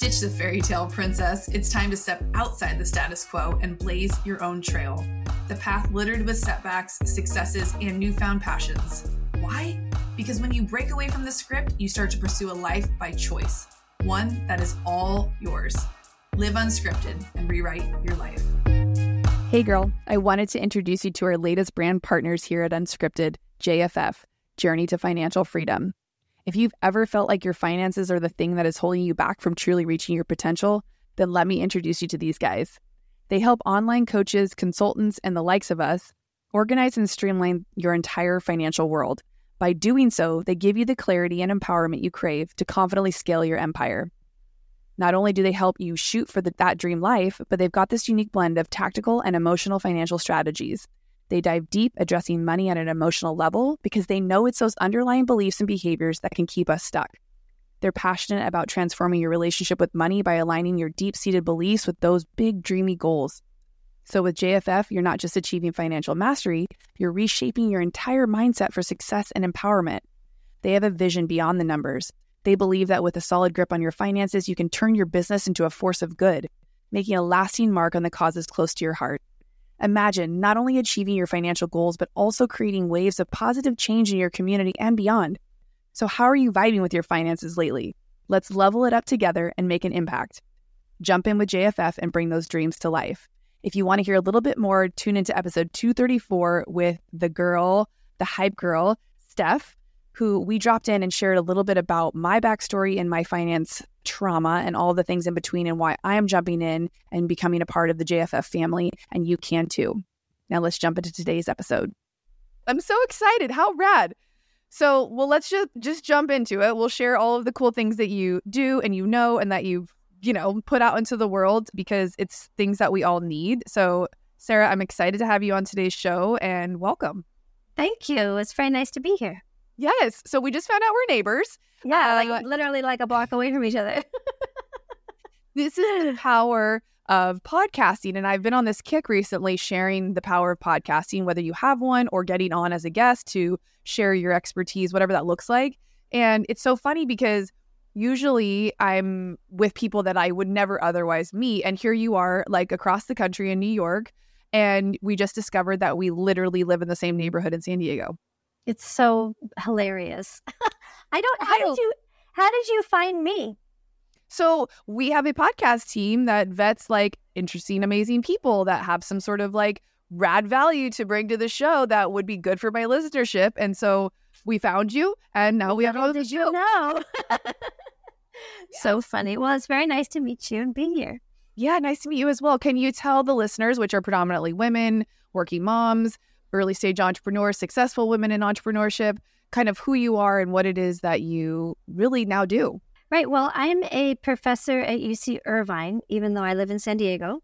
Ditch the fairy tale princess. It's time to step outside the status quo and blaze your own trail. The path littered with setbacks, successes, and newfound passions. Why? Because when you break away from the script, you start to pursue a life by choice, one that is all yours. Live unscripted and rewrite your life. Hey, girl, I wanted to introduce you to our latest brand partners here at Unscripted, JFF, Journey to Financial Freedom. If you've ever felt like your finances are the thing that is holding you back from truly reaching your potential, then let me introduce you to these guys. They help online coaches, consultants, and the likes of us organize and streamline your entire financial world. By doing so, they give you the clarity and empowerment you crave to confidently scale your empire. Not only do they help you shoot for the, that dream life, but they've got this unique blend of tactical and emotional financial strategies they dive deep, addressing money at an emotional level because they know it's those underlying beliefs and behaviors that can keep us stuck. They're passionate about transforming your relationship with money by aligning your deep seated beliefs with those big, dreamy goals. So, with JFF, you're not just achieving financial mastery, you're reshaping your entire mindset for success and empowerment. They have a vision beyond the numbers. They believe that with a solid grip on your finances, you can turn your business into a force of good, making a lasting mark on the causes close to your heart. Imagine not only achieving your financial goals, but also creating waves of positive change in your community and beyond. So, how are you vibing with your finances lately? Let's level it up together and make an impact. Jump in with JFF and bring those dreams to life. If you want to hear a little bit more, tune into episode 234 with the girl, the hype girl, Steph, who we dropped in and shared a little bit about my backstory and my finance trauma and all the things in between and why I am jumping in and becoming a part of the JFF family, and you can too. Now let's jump into today's episode. I'm so excited. How rad. So, well, let's just just jump into it. We'll share all of the cool things that you do and you know and that you've, you know, put out into the world because it's things that we all need. So, Sara, I'm excited to have you on today's show and welcome. Thank you. It's very nice to be here. Yes. So we just found out we're neighbors. Yeah, uh, like literally like a block away from each other. this is the power of podcasting. And I've been on this kick recently sharing the power of podcasting, whether you have one or getting on as a guest to share your expertise, whatever that looks like. And it's so funny because usually I'm with people that I would never otherwise meet. And here you are, like across the country in New York. And we just discovered that we literally live in the same neighborhood in San Diego. It's so hilarious. I don't. How did you? How did you find me? So we have a podcast team that vets like interesting, amazing people that have some sort of like rad value to bring to the show that would be good for my listenership. And so we found you, and now we have all the show. No. so funny. Well, it's very nice to meet you and be here. Yeah, nice to meet you as well. Can you tell the listeners, which are predominantly women, working moms, early stage entrepreneurs, successful women in entrepreneurship, kind of who you are and what it is that you really now do. Right. Well, I'm a professor at UC Irvine, even though I live in San Diego,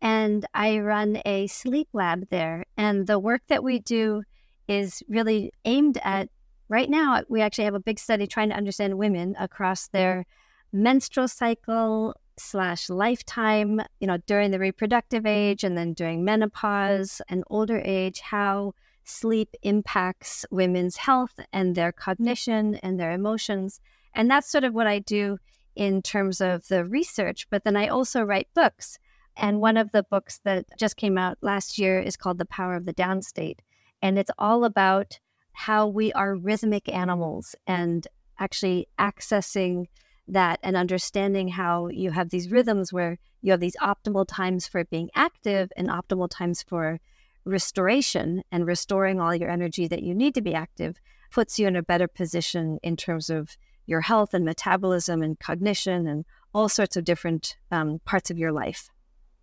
and I run a sleep lab there. And the work that we do is really aimed at right now, we actually have a big study trying to understand women across mm-hmm. their menstrual cycle, slash lifetime, you know, during the reproductive mm-hmm. age and then during menopause and older age, how sleep impacts women's health and their mm. cognition and their emotions. And that's sort of what I do in terms of the research. But then I also write books. And one of the books that just came out last year is called The Power of the Downstate. And it's all about how we are rhythmic animals and actually accessing that and understanding how you have these rhythms where you have these optimal times for being active and optimal times for restoration and restoring all your energy that you need to be active puts you in a better position in terms of your health and metabolism and cognition and all sorts of different um, parts of your life.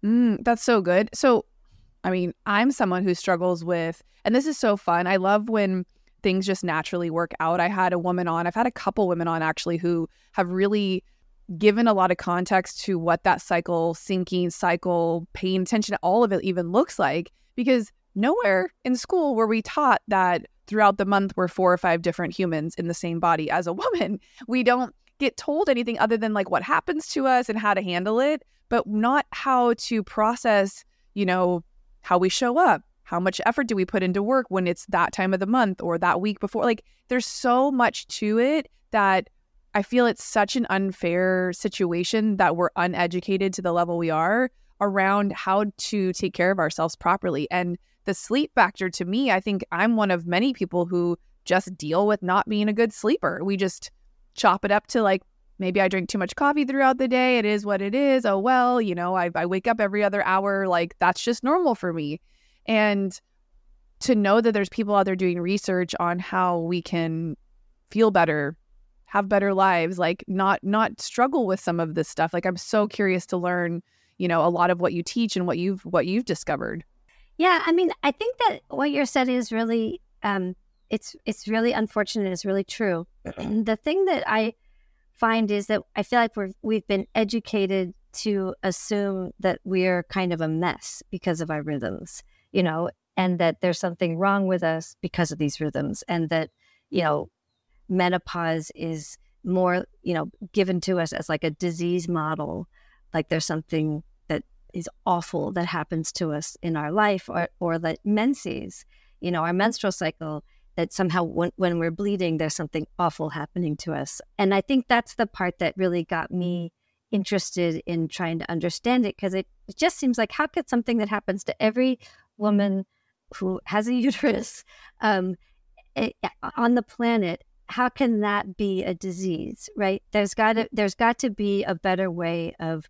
Mm, that's so good. So, I mean, I'm someone who struggles with, and this is so fun. I love when things just naturally work out. I had a woman on, I've had a couple women on actually who have really given a lot of context to what that cycle, syncing cycle, paying attention to all of it even looks like. Because nowhere in school were we taught that throughout the month we're four or five different humans in the same body as a woman. We don't get told anything other than like what happens to us and how to handle it, but not how to process, you know, how we show up, how much effort do we put into work when it's that time of the month or that week before like there's so much to it that I feel it's such an unfair situation that we're uneducated to the level we are around how to take care of ourselves properly. And the sleep factor to me, I think I'm one of many people who just deal with not being a good sleeper. We just chop it up to like maybe I drink too much coffee throughout the day. It is what it is. Oh, well, you know, I, I wake up every other hour. Like that's just normal for me. And to know that there's people out there doing research on how we can feel better, have better lives, like not not struggle with some of this stuff. Like I'm so curious to learn, you know, a lot of what you teach and what you've what you've discovered. Yeah, I mean, I think that what you're saying is really um it's it's really unfortunate. It's really true. the thing that I find is that I feel like we're we've been educated to assume that we're kind of a mess because of our rhythms, you know, and that there's something wrong with us because of these rhythms, and that you know, menopause is more you know given to us as like a disease model, like there's something that is awful that happens to us in our life, or or that menses, you know, our menstrual cycle that somehow when, when we're bleeding, there's something awful happening to us. And I think that's the part that really got me interested in trying to understand it because it, it just seems like how could something that happens to every woman who has a uterus um, it, on the planet how can that be a disease right there's got to there's got to be a better way of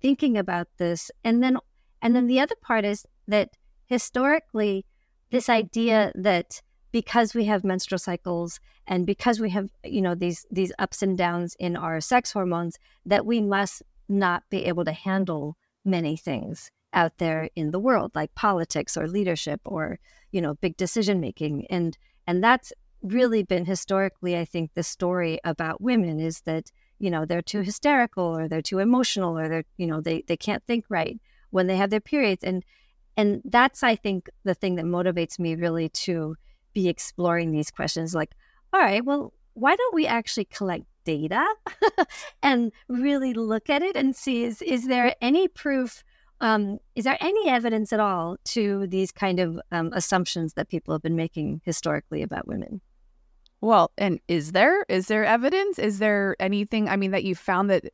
thinking about this. And then and then the other part is that historically this idea that because we have menstrual cycles and because we have you know these these ups and downs in our sex hormones that we must not be able to handle many things out there in the world like politics or leadership or you know big decision making. And and that's really been historically i think the story about women is that you know they're too hysterical or they're too emotional or they're you know they they can't think right when they have their periods and and that's i think the thing that motivates me really to be exploring these questions like, all right, well, why don't we actually collect data and really look at it and see is, is there any proof? Um, is there any evidence at all to these kind of um, assumptions that people have been making historically about women? Well, and is there is there evidence? Is there anything? I mean, that you found that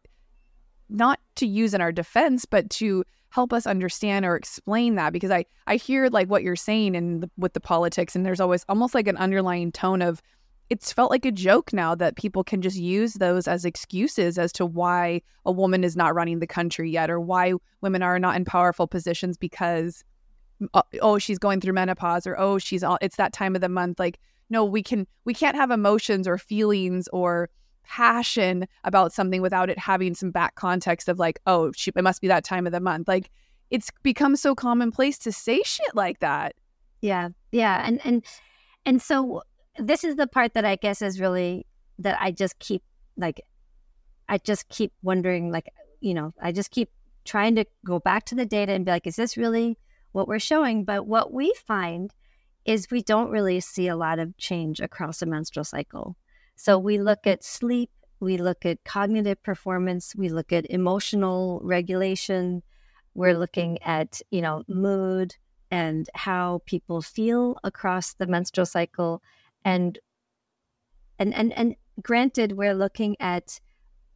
not to use in our defense, but to help us understand or explain that because I I hear like what you're saying and with the politics and there's always almost like an underlying tone of it's felt like a joke now that people can just use those as excuses as to why a woman is not running the country yet or why women are not in powerful positions because uh, oh she's going through menopause or oh she's all it's that time of the month like no we can we can't have emotions or feelings or passion about something without it having some back context of like, oh, it must be that time of the month. Like it's become so commonplace to say shit like that. Yeah. Yeah. And and and so this is the part that I guess is really that I just keep like I just keep wondering like, you know, I just keep trying to go back to the data and be like, is this really what we're showing? But what we find is we don't really see a lot of change across a menstrual cycle. So we look at sleep, we look at cognitive performance, we look at emotional regulation, we're looking at, you know, mood and how people feel across the menstrual cycle and and and and granted we're looking at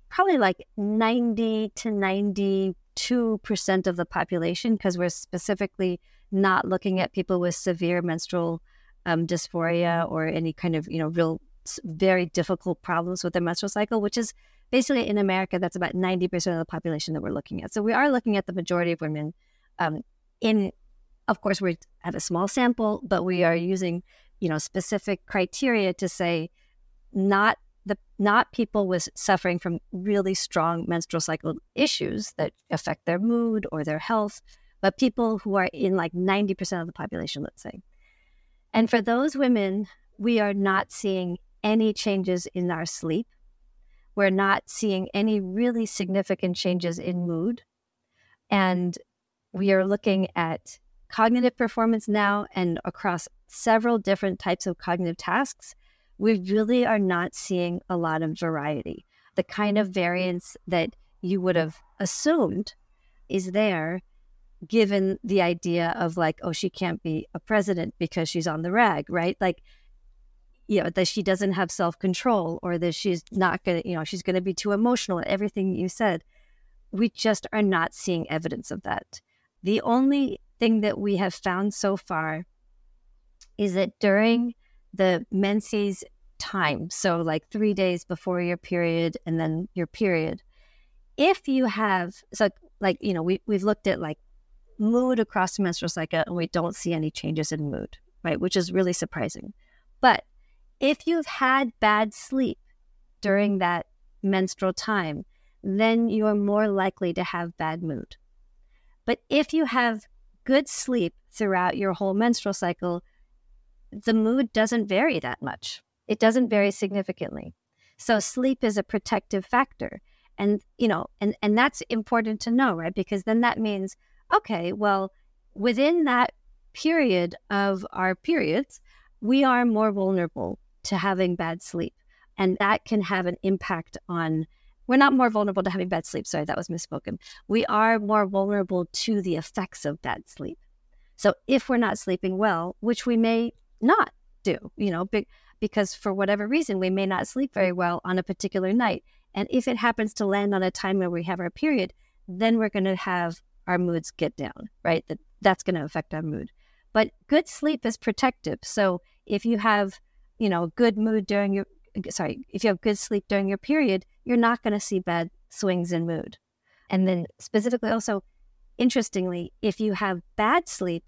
probably like 90 to 92% of the population because we're specifically not looking at people with severe menstrual um, dysphoria or any kind of you know real very difficult problems with their menstrual cycle, which is basically in America, that's about 90% of the population that we're looking at. So we are looking at the majority of women um, in, of course, we have a small sample, but we are using, you know, specific criteria to say not the not people with suffering from really strong menstrual cycle issues that affect their mood or their health, but people who are in like 90% of the population, let's say. And for those women, we are not seeing any changes in our sleep. We're not seeing any really significant changes in mood. And we are looking at cognitive performance now and across several different types of cognitive tasks. We really are not seeing a lot of variety. The kind of variance that you would have assumed is there given the idea of like, oh, she can't be a president because she's on the rag, right? Like you know, that she doesn't have self control or that she's not going to, you know, she's going to be too emotional, everything you said. We just are not seeing evidence of that. The only thing that we have found so far is that during the menses time, so like three days before your period and then your period, if you have, so like, you know, we, we've looked at like mood across the menstrual cycle and we don't see any changes in mood, right? Which is really surprising. But if you've had bad sleep during that menstrual time, then you're more likely to have bad mood. But if you have good sleep throughout your whole menstrual cycle, the mood doesn't vary that much. It doesn't vary significantly. So sleep is a protective factor. And, you know, and, and that's important to know, right? Because then that means, okay, well, within that period of our periods, we are more vulnerable to having bad sleep. And that can have an impact on, we're not more vulnerable to having bad sleep. Sorry, that was misspoken. We are more vulnerable to the effects of bad sleep. So if we're not sleeping well, which we may not do, you know, because for whatever reason, we may not sleep very well on a particular night. And if it happens to land on a time where we have our period, then we're going to have our moods get down, right? That that's going to affect our mood. But good sleep is protective. So if you have you know, good mood during your, sorry, if you have good sleep during your period, you're not going to see bad swings in mood. And then specifically also, interestingly, if you have bad sleep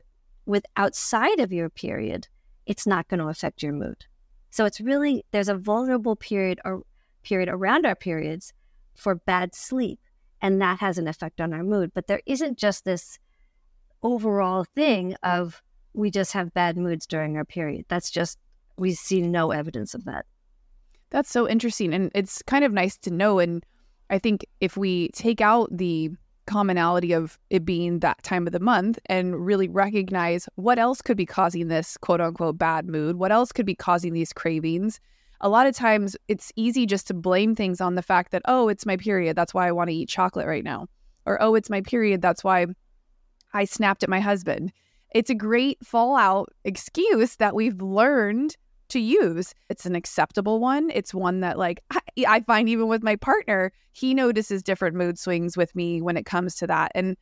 with outside of your period, it's not going to affect your mood. So it's really, there's a vulnerable period or period around our periods for bad sleep. And that has an effect on our mood. But there isn't just this overall thing of we just have bad moods during our period. That's just we see no evidence of that. That's so interesting. And it's kind of nice to know. And I think if we take out the commonality of it being that time of the month and really recognize what else could be causing this quote unquote bad mood, what else could be causing these cravings. A lot of times it's easy just to blame things on the fact that, oh, it's my period. That's why I want to eat chocolate right now. Or, oh, it's my period. That's why I snapped at my husband. It's a great fallout excuse that we've learned to use. It's an acceptable one. It's one that, like, I, I, find even with my partner, he notices different mood swings with me when it comes to that. And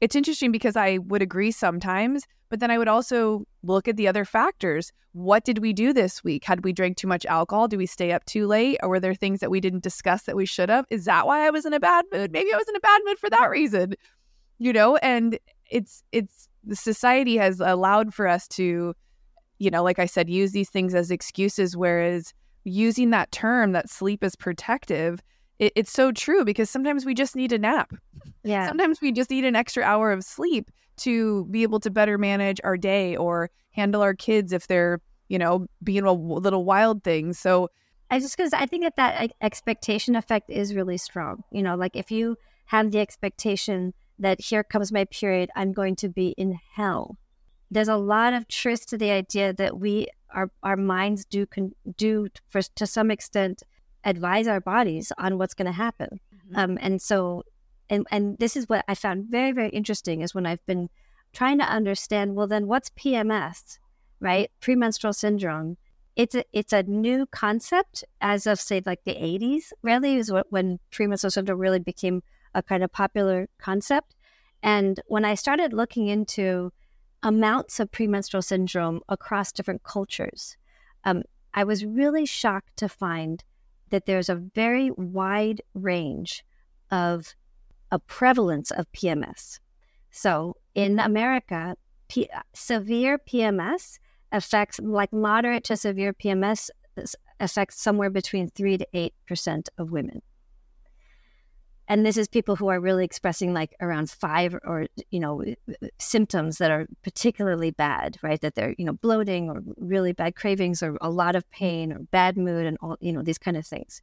it's interesting because I would agree sometimes, but then I would also look at the other factors. What did we do this week? Had we drank too much alcohol? Do we stay up too late? Or were there things that we didn't discuss that we should have? Is that why I was in a bad mood? Maybe I was in a bad mood for that reason, you know? And it's, it's, the society has allowed for us to you know, like I said, use these things as excuses. Whereas using that term that sleep is protective, it, it's so true because sometimes we just need a nap. Yeah. Sometimes we just need an extra hour of sleep to be able to better manage our day or handle our kids if they're, you know, being a little wild thing. So I just because I think that that expectation effect is really strong. You know, like if you have the expectation that here comes my period, I'm going to be in hell there's a lot of truth to the idea that we our our minds do can do for to some extent advise our bodies on what's going to happen. Mm-hmm. Um, and so, and and this is what I found very very interesting is when I've been trying to understand. Well, then what's PMS, right? Premenstrual syndrome. It's a it's a new concept as of say like the 80s. Really is what when premenstrual syndrome really became a kind of popular concept. And when I started looking into amounts of premenstrual syndrome across different cultures. Um, I was really shocked to find that there's a very wide range of a prevalence of PMS. So in America, P- severe PMS affects, like moderate to severe PMS, affects somewhere between 3 to 8% of women. And this is people who are really expressing like around five or you know symptoms that are particularly bad right? That they're you know bloating or really bad cravings or a lot of pain or bad mood and all you know these kind of things.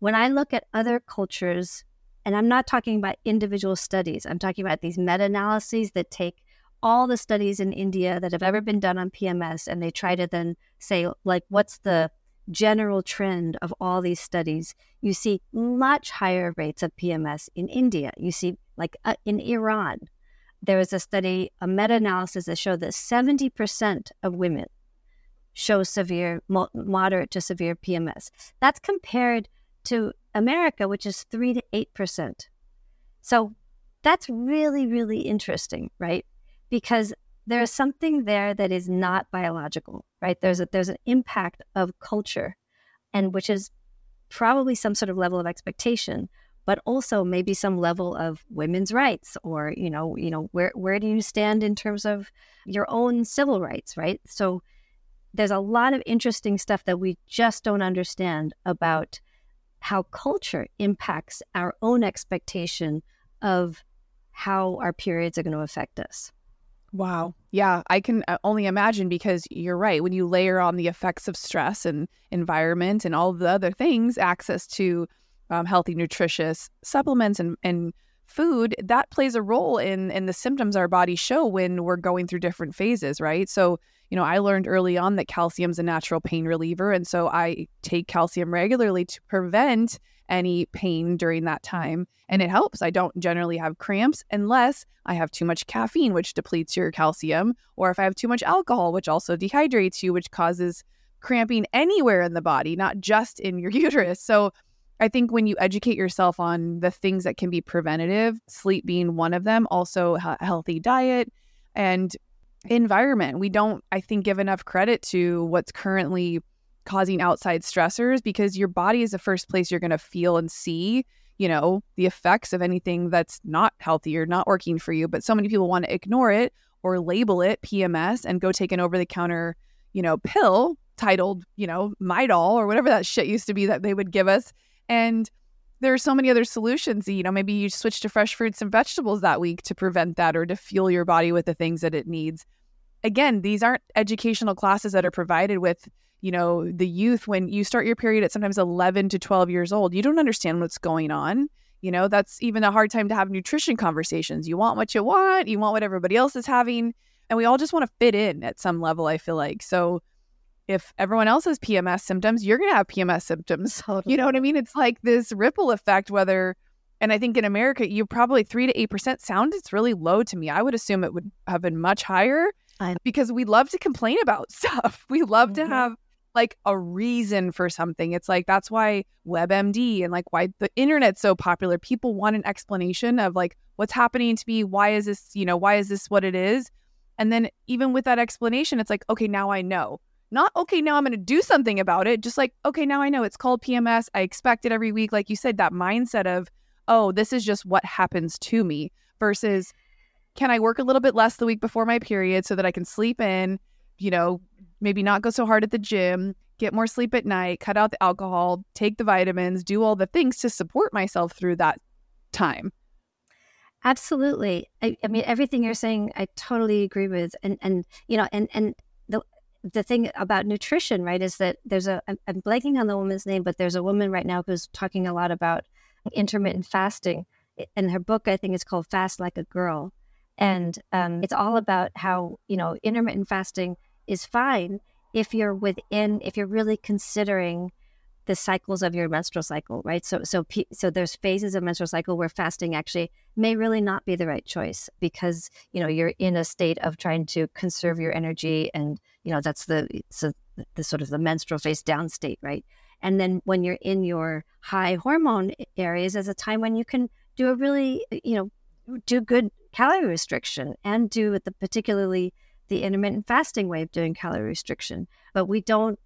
When i look at other cultures and i'm not talking about individual studies i'm talking about these meta-analyses that take all the studies in india that have ever been done on pms and they try to then say like what's the general trend of all these studies, you see much higher rates of PMS in India. You see, like uh, in Iran, there was a study, a meta analysis that showed that 70% of women show severe, moderate to severe PMS. That's compared to America, which is 3 to 8%. So that's really, really interesting, right? Because there is something there that is not biological, right? There's a, there's an impact of culture, and which is probably some sort of level of expectation, but also maybe some level of women's rights, or you know, you know, where where do you stand in terms of your own civil rights, right? So there's a lot of interesting stuff that we just don't understand about how culture impacts our own expectation of how our periods are going to affect us. Wow. Yeah, I can uh, only imagine because you're right. When you layer on the effects of stress and environment and all the other things, access to um, healthy, nutritious supplements and, and food, that plays a role in in the symptoms our bodies show when we're going through different phases, right? So, you know, I learned early on that calcium's a natural pain reliever, and so I take calcium regularly to prevent any pain during that time. And it helps. I don't generally have cramps unless I have too much caffeine, which depletes your calcium, or if I have too much alcohol, which also dehydrates you, which causes cramping anywhere in the body, not just in your uterus. So I think when you educate yourself on the things that can be preventative, sleep being one of them, also a healthy diet and environment. We don't, I think, give enough credit to what's currently causing outside stressors because your body is the first place you're going to feel and see, you know, the effects of anything that's not healthy or not working for you. But so many people want to ignore it or label it PMS and go take an over the counter, you know, pill titled, you know, Midol or whatever that shit used to be that they would give us. And there are so many other solutions. You know, maybe you switch to fresh fruits and vegetables that week to prevent that or to fuel your body with the things that it needs. Again, these aren't educational classes that are provided with you know, the youth, when you start your period at sometimes 11 to 12 years old, you don't understand what's going on. You know, that's even a hard time to have nutrition conversations. You want what you want, you want what everybody else is having. And we all just want to fit in at some level, I feel like. So if everyone else has PMS symptoms, you're going to have PMS symptoms. Totally. You know what I mean? It's like this ripple effect, whether, and I think in America, you probably three to 8% sound, it's really low to me. I would assume it would have been much higher because we love to complain about stuff. We love mm-hmm. to have like a reason for something. It's like that's why WebMD and like why the internet's so popular. People want an explanation of like what's happening to me, why is this, you know, why is this what it is? And then even with that explanation, it's like, okay, now I know. Not okay, now I'm going to do something about it. Just like, okay, now I know it's called PMS. I expect it every week. Like you said, that mindset of, oh, this is just what happens to me versus can I work a little bit less the week before my period so that I can sleep in, you know, maybe not go so hard at the gym, get more sleep at night, cut out the alcohol, take the vitamins, do all the things to support myself through that time. Absolutely. I, I mean, everything you're saying, I totally agree with. And, and, you know, and, and the, thing about nutrition, right, is that there's a, I'm, I'm blanking on the woman's name, but there's a woman right now who's talking a lot about intermittent fasting. And her book, I think, is called Fast Like a Girl. And um, it's all about how, you know, intermittent fasting is fine if you're within if you're really considering the cycles of your menstrual cycle right so so so there's phases of menstrual cycle where fasting actually may really not be the right choice because you know you're in a state of trying to conserve your energy and you know that's the the sort of the menstrual phase down state right and then when you're in your high hormone areas is a time when you can do a really you know do good calorie restriction and do the particularly the intermittent fasting way of doing calorie restriction. But we don't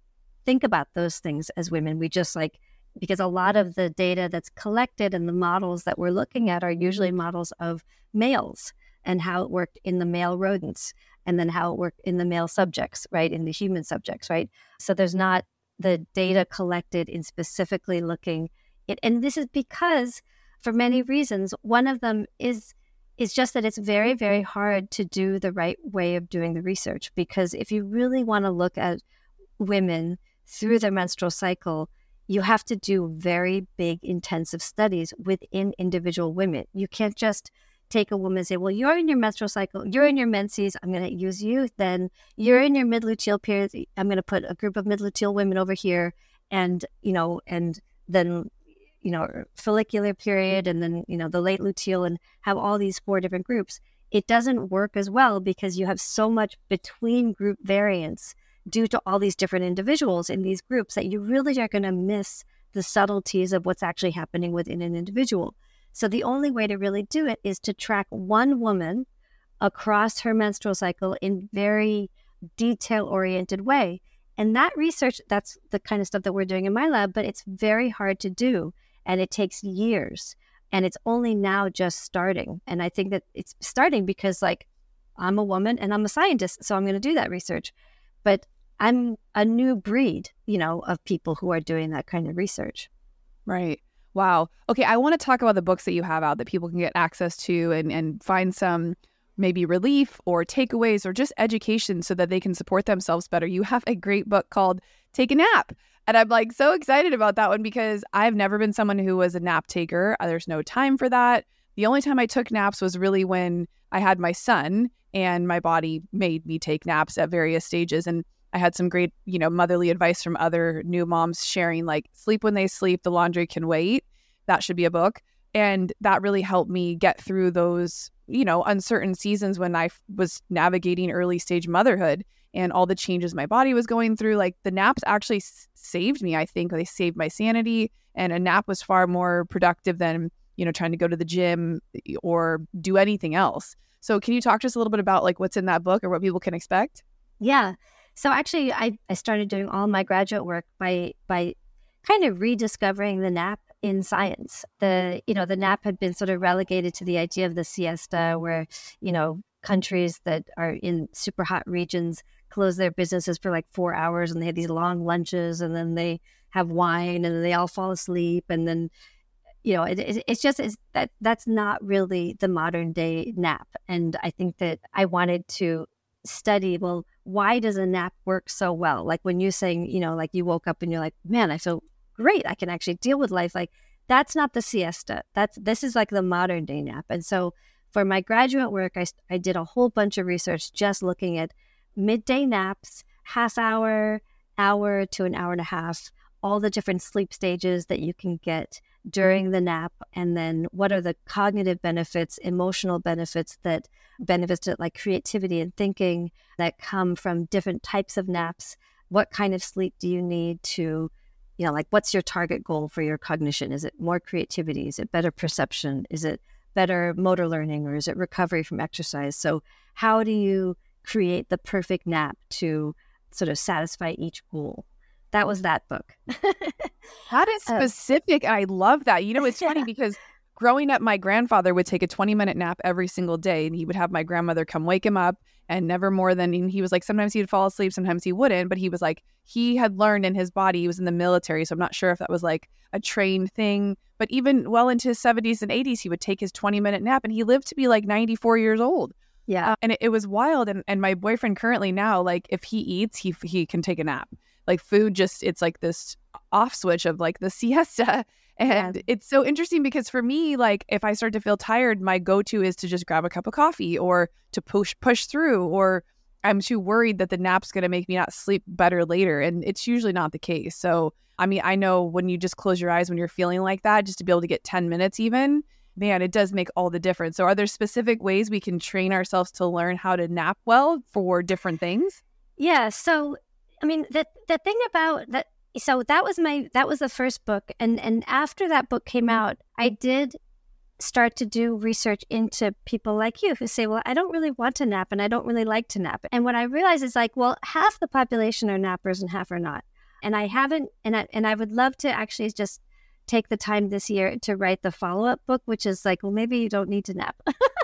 think about those things as women. We just like, because a lot of the data that's collected and the models that we're looking at are usually models of males and how it worked in the male rodents and then how it worked in the male subjects, right? In the human subjects, right? So there's not the data collected in specifically looking it. And this is because for many reasons, one of them is is just that it's very, very hard to do the right way of doing the research because if you really want to look at women through their menstrual cycle, you have to do very big, intensive studies within individual women. You can't just take a woman and say, well, you're in your menstrual cycle, you're mm-hmm. in your menses, I'm going to use you. Then you're in your mid luteal period, I'm going to put a group of mid luteal women over here. And, you know, and then you know, follicular period and then, you know, the late luteal and have all these four different groups, it doesn't work as well because you have so much between group variance due to all these different individuals in these groups that you really are going to miss the subtleties of what's actually happening within an individual. So the only way to really do it is to track one woman across her menstrual cycle in very detail oriented way. And that research, that's the kind of stuff that we're doing in my lab, but it's very hard to do and it takes years. And it's only now just starting. And I think that it's starting because, like, I'm a woman and I'm a scientist, so I'm going to do that research. But I'm a new breed, you know, of people who are doing that kind of research. Right. Wow. Okay, I want to talk about the books that you have out that people can get access to and and find some maybe relief or takeaways or just education so that they can support themselves better. You have a great book called Take a Nap. And I'm like so excited about that one because I've never been someone who was a nap taker. Uh, there's no time for that. The only time I took naps was really when I had my son and my body made me take naps at various stages. And I had some great, you know, motherly advice from other new moms sharing like sleep when they sleep, the laundry can wait. That should be a book. And that really helped me get through those you know, uncertain seasons when I was navigating early stage motherhood and all the changes my body was going through. Like the naps actually saved me. I think they saved my sanity, and a nap was far more productive than you know trying to go to the gym or do anything else. So, can you talk to us a little bit about like what's in that book or what people can expect? Yeah. So actually, I, I started doing all my graduate work by by kind of rediscovering the nap in science. The you know the nap had been sort of relegated to the idea of the siesta, where you know countries that are in super hot regions close their businesses for like four hours, and they have these long lunches, and then they have wine, and they all fall asleep, and then you know it, it, it's just it's, that that's not really the modern day nap. And I think that I wanted to study well why does a nap work so well like when you're saying you know like you woke up and you're like man i feel great. I can actually deal with life. Like that's not the siesta. That's this is like the modern day nap. And so for my graduate work, I, I did a whole bunch of research just looking at midday naps, half hour, hour to an hour and a half, all the different sleep stages that you can get mm-hmm. during the nap, and then what are the cognitive benefits, emotional benefits that benefits to like creativity and thinking that come from different types of naps. What kind of sleep do you need to you know, like what's your target goal for your cognition? Is it more creativity? Is it better perception? Is it better motor learning or is it recovery from exercise? So, how do you create the perfect nap to sort of satisfy each goal? That was that book. that is uh, specific. I love that. You know, it's funny because growing up, my grandfather would take a 20 minute nap every single day and he would have my grandmother come wake him up and never more than he was like sometimes he'd fall asleep sometimes he wouldn't but he was like he had learned in his body he was in the military so i'm not sure if that was like a trained thing but even well into his 70s and 80s he would take his 20 minute nap and he lived to be like 94 years old yeah uh, and it, it, was wild and, and my boyfriend currently now like if he eats he he can take a nap like food just it's like this off switch of like the siesta and yeah. it's so interesting because for me, like if I start to feel tired, my go-to is to just grab a cup of coffee or to push push through or I'm too worried that the nap's going to make me not sleep better later and it's usually not the case. So, I mean, I know when you just close your eyes when you're feeling like that just to be able to get 10 minutes even, man, it does make all the difference. So, are there specific ways we can train ourselves to learn how to nap well for different things? Yeah, so I mean, the the thing about that so that was my that was the first book and and after that book came mm-hmm. out i did start to do research into people like you who say well i don't really want to nap and i don't really like to nap. And what i realized is like well half the population are nappers and half are not. And i haven't and i and i would love to actually just take the time this year to write the follow-up book which is like well maybe you don't need to nap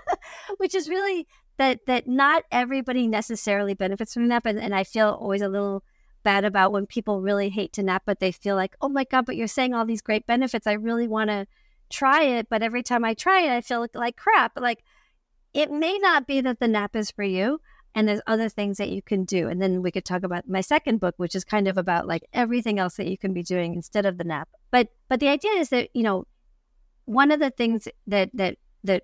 which is really that that not everybody necessarily benefits from nap and, and i feel always a little bad about when people really hate to nap, but they feel like, oh my God, but you're saying all these great benefits. I really want to try it. But every time I try it, I feel like, like crap. Like it may not be that the nap is for you. And there's other things that you can do. And then we could talk about my second book, which is kind of about like everything else that you can be doing instead of the nap. But but the idea is that, you know, one of the things that that that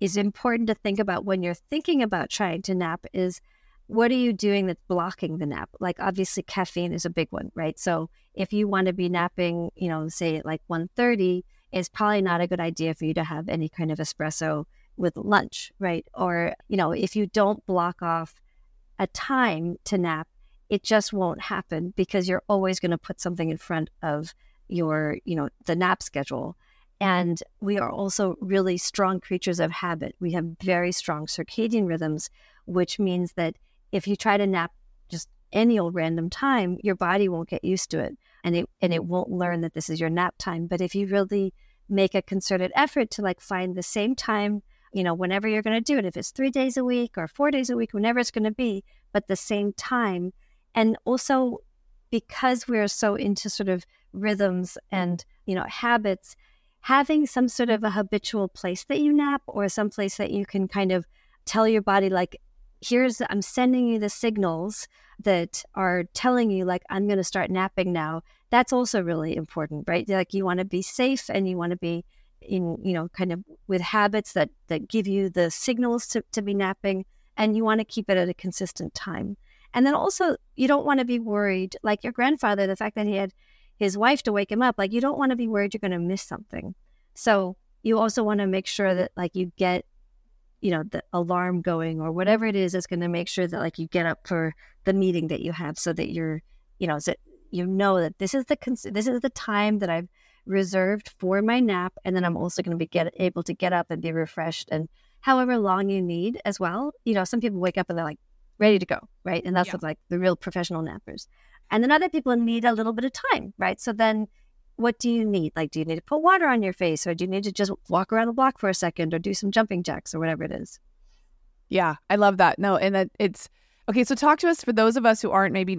is important to think about when you're thinking about trying to nap is what are you doing that's blocking the nap? Like obviously caffeine is a big one, right? So if you want to be napping, you know, say at like 1.30, it's probably not a good idea for you to have any kind of espresso with lunch, right? Or, you know, if you don't block off a time to nap, it just won't happen because you're always going to put something in front of your, you know, the nap schedule. And we are also really strong creatures of habit. We have very strong circadian rhythms, which means that if you try to nap just any old random time, your body won't get used to it and it and it won't learn that this is your nap time. But if you really make a concerted effort to like find the same time, you know, whenever you're going to do it, if it's three days a week or four days a week, whenever it's going to be, but the same time. And also because we're so into sort of rhythms and, you know, habits, having some sort of a habitual place that you nap or some place that you can kind of tell your body, like, here's, I'm sending you the signals that are telling you, like, I'm going to start napping now. That's also really important, right? Like, you want to be safe and you want to be in, you know, kind of with habits that, that give you the signals to, to be napping and you want to keep it at a consistent time. And then also, you don't want to be worried, like your grandfather, the fact that he had his wife to wake him up, like, you don't want to be worried you're going to miss something. So, you also want to make sure that, like, you get you know the alarm going or whatever it is that's going to make sure that like you get up for the meeting that you have so that you're you know so you know that this is the cons- this is the time that I've reserved for my nap and then I'm also going to be get able to get up and be refreshed and however long you need as well you know some people wake up and they're like ready to go right and that's yeah. what like the real professional nappers and then other people need a little bit of time right so then what do you need? Like, do you need to put water on your face or do you need to just walk around the block for a second or do some jumping jacks or whatever it is? Yeah, I love that. No, and that it's okay. So, talk to us for those of us who aren't maybe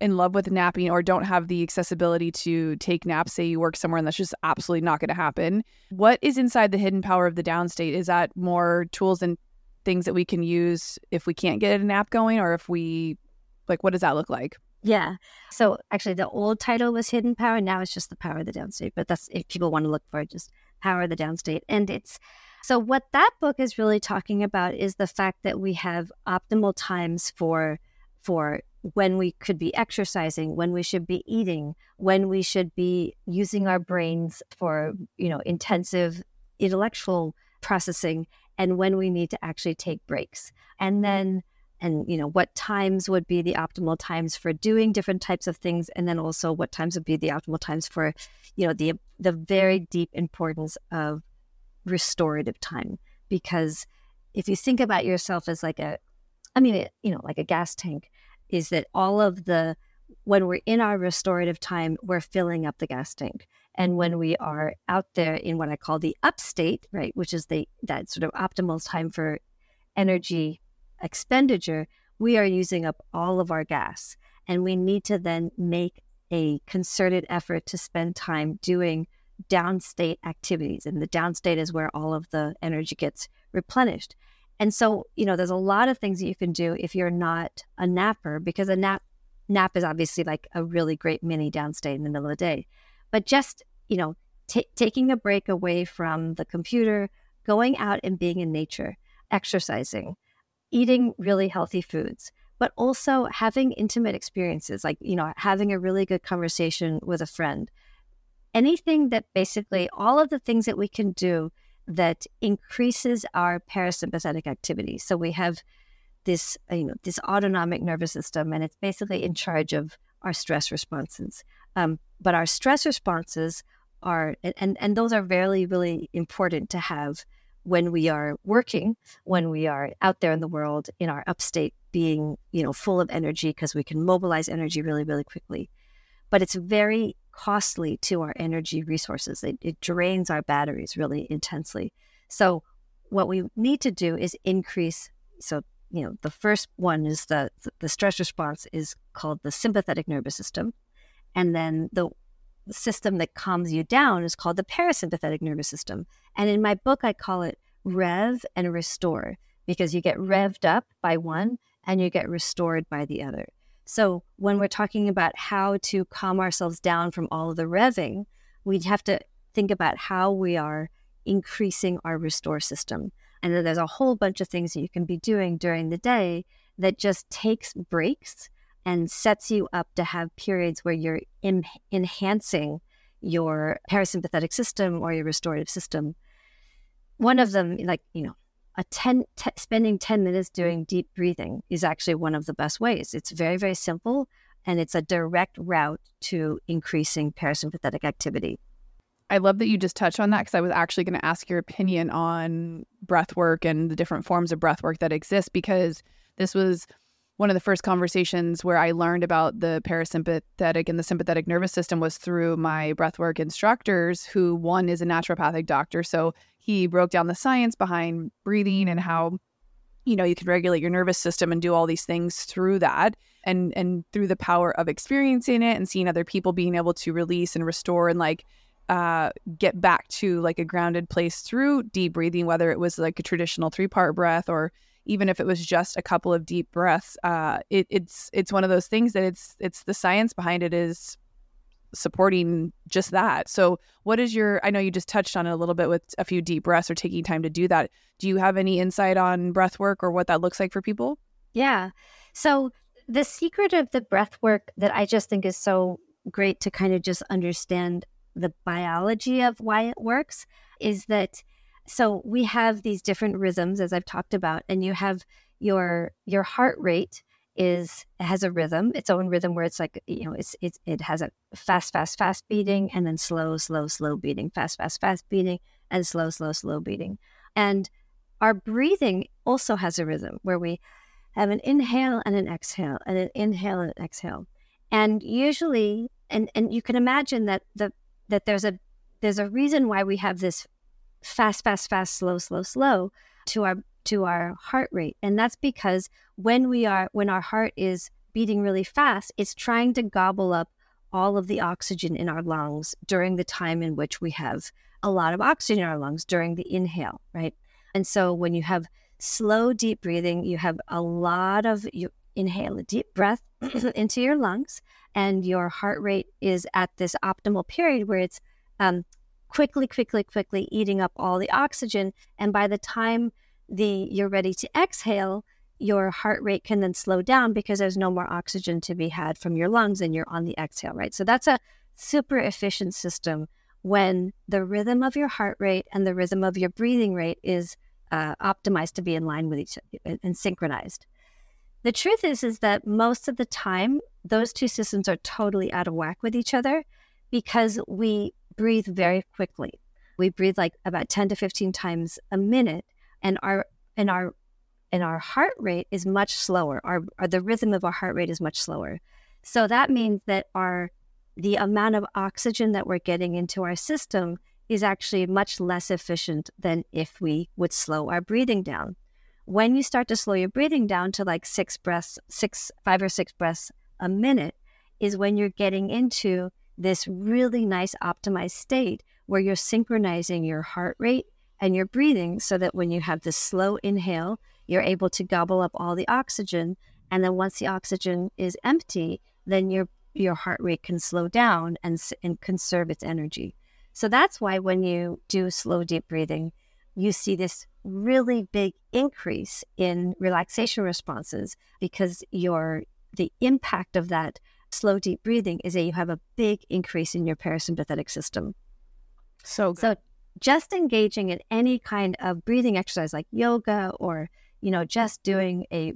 in love with napping or don't have the accessibility to take naps. Say you work somewhere and that's just absolutely not going to happen. What is inside the hidden power of the downstate? Is that more tools and things that we can use if we can't get a nap going or if we like, what does that look like? Yeah. So actually, the old title was Hidden Power. Now it's just the Power of the Downstate. But that's if people want to look for it, just Power of the Downstate. And it's so what that book is really talking about is the fact that we have optimal times for for when we could be exercising, when we should be eating, when we should be using our brains for you know intensive intellectual processing, and when we need to actually take breaks. And then and you know what times would be the optimal times for doing different types of things and then also what times would be the optimal times for you know the the very deep importance of restorative time. Because if you think about yourself as like a i mean you know like a gas tank is that all of the when we're in our restorative time we're filling up the gas tank. And when we are out there in what i call the upstate right which is the that sort of optimal time for energy expenditure, we are using up all of our gas. And we need to then make a concerted effort to spend time doing downstate activities. And the downstate is where all of the energy gets replenished. And so, you know, there's a lot of things that you can do if you're not a napper, because a nap nap is obviously like a really great mini downstate in the middle of the day. But just, you know, t- taking a break away from the computer, going out and being in nature, exercising, eating really healthy foods, but also having intimate experiences, like, you know, having a really good conversation with a friend. Anything that basically, all of the things that we can do that increases our parasympathetic activity. So we have this, uh, you know, this autonomic nervous system, and it's basically in charge of our stress responses. Um, but our stress responses are, and, and those are very, really important to have when we are working, when we are out there in the world in our upstate being, you know, full of energy because we can mobilize energy really, really quickly. But it's very costly to our energy resources. It, it drains our batteries really intensely. So what we need to do is increase. So, you know, the first one is the, the stress response is called the sympathetic nervous system. And then the system that calms you down is called the parasympathetic nervous system. And in my book, I call it rev and restore because you get revved up by one and you get restored by the other. So when we're talking about how to calm ourselves down from all of the revving, we have to think about how we are increasing our restore system. And there's a whole bunch of things that you can be doing during the day that just takes breaks and sets you up to have periods where you're in, enhancing your parasympathetic system or your restorative system. One of them, like, you know, a 10 t- spending 10 minutes doing deep breathing is actually one of the best ways it's very very simple and it's a direct route to increasing parasympathetic activity I love that you just touched on that because I was actually going to ask your opinion on breath work and the different forms of breath work that exist because this was one of the first conversations where I learned about the parasympathetic and the sympathetic nervous system was through my breathwork instructors, who one is a naturopathic doctor. So he broke down the science behind breathing and how, you know, you can regulate your nervous system and do all these things through that and and through the power of experiencing it and seeing other people being able to release and restore and like uh, get back to like a grounded place through deep breathing, whether it was like a traditional three part breath or even if it was just a couple of deep breaths. Uh, it, it's it's one of those things that it's it's the science behind it is supporting just that. So, what is your? I know you just touched on it a little bit with a few deep breaths or taking time to do that. Do you have any insight on breath work or what that looks like for people? Yeah. So the secret of the breath work that I just think is so great to kind of just understand the biology of why it works is that so we have these different rhythms as I've talked about and you have your your heart rate is has a rhythm its own rhythm where it's like you know it's, it's it has a fast fast fast beating and then slow slow slow beating fast fast fast beating and slow slow slow beating. And our breathing also has a rhythm where we have an inhale and an exhale and an inhale and an exhale. And usually and and you can imagine that the that there's a there's a reason why we have this fast, fast, fast, slow, slow, slow to our to our heart rate. And that's because when we are when our heart is beating really fast, it's trying to gobble up all of the oxygen in our lungs during the time in which we have a lot of oxygen in our lungs during the inhale, right? And so when you have slow, deep breathing, you have a lot of you inhale a deep breath into your lungs and your heart rate is at this optimal period where it's um, quickly, quickly, quickly eating up all the oxygen. And by the time the you're ready to exhale, your heart rate can then slow down because there's no more oxygen to be had from your lungs and you're on the exhale, right? So that's a super efficient system when the rhythm of your heart rate and the rhythm of your breathing rate is uh, optimized to be in line with each other and synchronized. The truth is, is that most of the time, those two systems are totally out of whack with each other because we breathe very quickly. We breathe like about 10 to 15 times a minute, and our and our and our heart rate is much slower. Our, our the rhythm of our heart rate is much slower. So that means that our the amount of oxygen that we're getting into our system is actually much less efficient than if we would slow our breathing down when you start to slow your breathing down to like six breaths, six, five or six breaths a minute, is when you're getting into this really nice optimized state where you're synchronizing your heart rate and your breathing so that when you have this slow inhale, you're able to gobble up all the oxygen. And then once the oxygen is empty, then your your heart rate can slow down and, and conserve its energy. So that's why when you do slow deep breathing, you see this really big increase in relaxation responses because your the impact of that slow deep breathing is that you have a big increase in your parasympathetic system. So good. so just engaging in any kind of breathing exercise like yoga or you know just doing a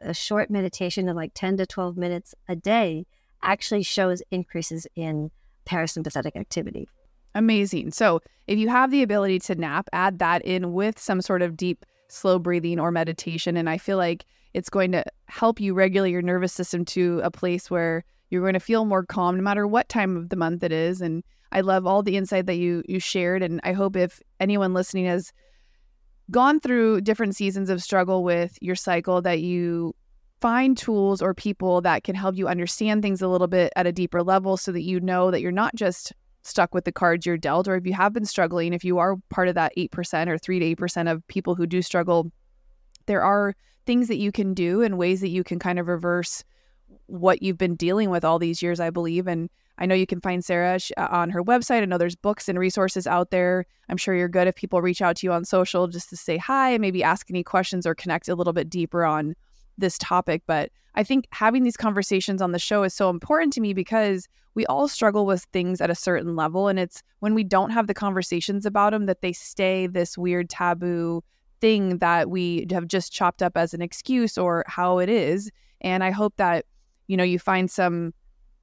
a short meditation of like 10 to 12 minutes a day actually shows increases in parasympathetic activity. Amazing. So, if you have the ability to nap, add that in with some sort of deep, slow breathing or meditation. And I feel like it's going to help you regulate your nervous system to a place where you're going to feel more calm no matter what time of the month it is. And I love all the insight that you you shared. And I hope if anyone listening has gone through different seasons of struggle with your cycle, that you find tools or people that can help you understand things a little bit at a deeper level so that you know that you're not just stuck with the cards you're dealt, or if you have been struggling, if you are part of that 8% or 3 to 8% of people who do struggle, there are things that you can do and ways that you can kind of reverse what you've been dealing with all these years, I believe. And I know you can find Sara uh, on her website. I know there's books and resources out there. I'm sure you're good if people reach out to you on social just to say hi and maybe ask any questions or connect a little bit deeper on this topic. But I think having these conversations on the show is so important to me because we all struggle with things at a certain level. And it's when we don't have the conversations about them that they stay this weird taboo thing that we have just chopped up as an excuse or how it is. And I hope that, you know, you find some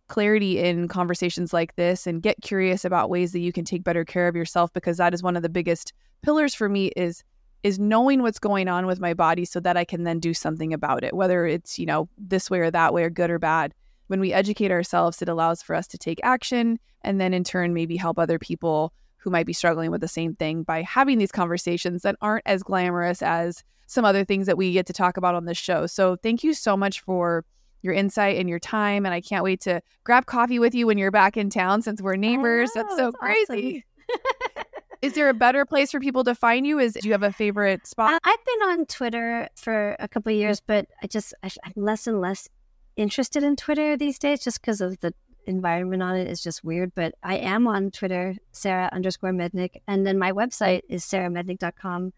clarity in conversations like this and get curious about ways that you can take better care of yourself because that is one of the biggest pillars for me is is knowing what's going on with my body so that I can then do something about it whether it's you know this way or that way or good or bad when we educate ourselves it allows for us to take action and then in turn maybe help other people who might be struggling with the same thing by having these conversations that aren't as glamorous as some other things that we get to talk about on this show. So thank you so much for your insight and your time. And I can't wait to grab coffee with you when you're back in town since we're neighbors. Know, that's so that's crazy. Awesome. Is there a better place for people to find you? Is do you have a favorite spot? Uh, I've been on Twitter for a couple years, but I just I'm less and less interested in Twitter these days, just because of the environment on it is just weird. But I am on Twitter, Sara underscore Mednick. And then my website is saramednick.com.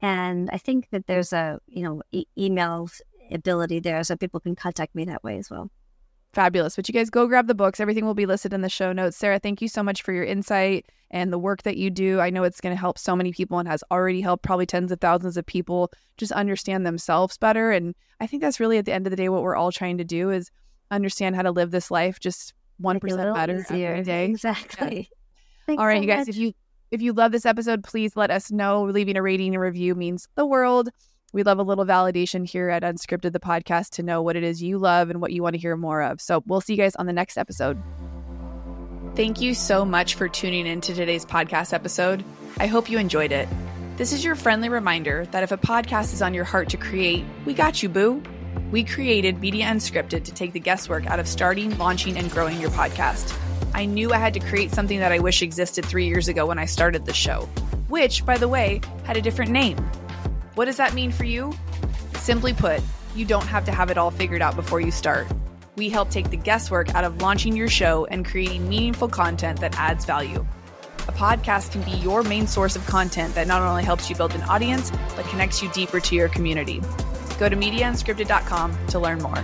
And I think that there's a, you know, e- email ability there so people can contact me that way as well. Fabulous. But you guys go grab the books. Everything will be listed in the show notes. Sara, thank you so much for your insight and the work that you do. I know it's going to help so many people and has already helped probably tens of thousands of people just understand themselves better. And I think that's really at the end of the day what we're all trying to do is understand how to live this life just one percent better easier. every day. Exactly. Yeah. All right, so you guys. Much. If you if you love this episode, please let us know. Leaving a rating and review means the world. We love a little validation here at Unscripted, the podcast, to know what it is you love and what you want to hear more of. So we'll see you guys on the next episode. Thank you so much for tuning in to today's podcast episode. I hope you enjoyed it. This is your friendly reminder that if a podcast is on your heart to create, we got you, boo. We created Media Unscripted to take the guesswork out of starting, launching, and growing your podcast. I knew I had to create something that I wish existed three years ago when I started the show, which, by the way, had a different name. What does that mean for you? Simply put, you don't have to have it all figured out before you start. We help take the guesswork out of launching your show and creating meaningful content that adds value. A podcast can be your main source of content that not only helps you build an audience, but connects you deeper to your community. Go to MediaUnscripted.com to learn more.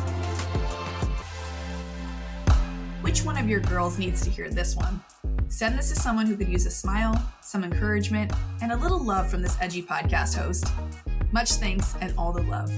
Which one of your girls needs to hear this one? Send this to someone who could use a smile, some encouragement, and a little love from this edgy podcast host. Much thanks and all the love.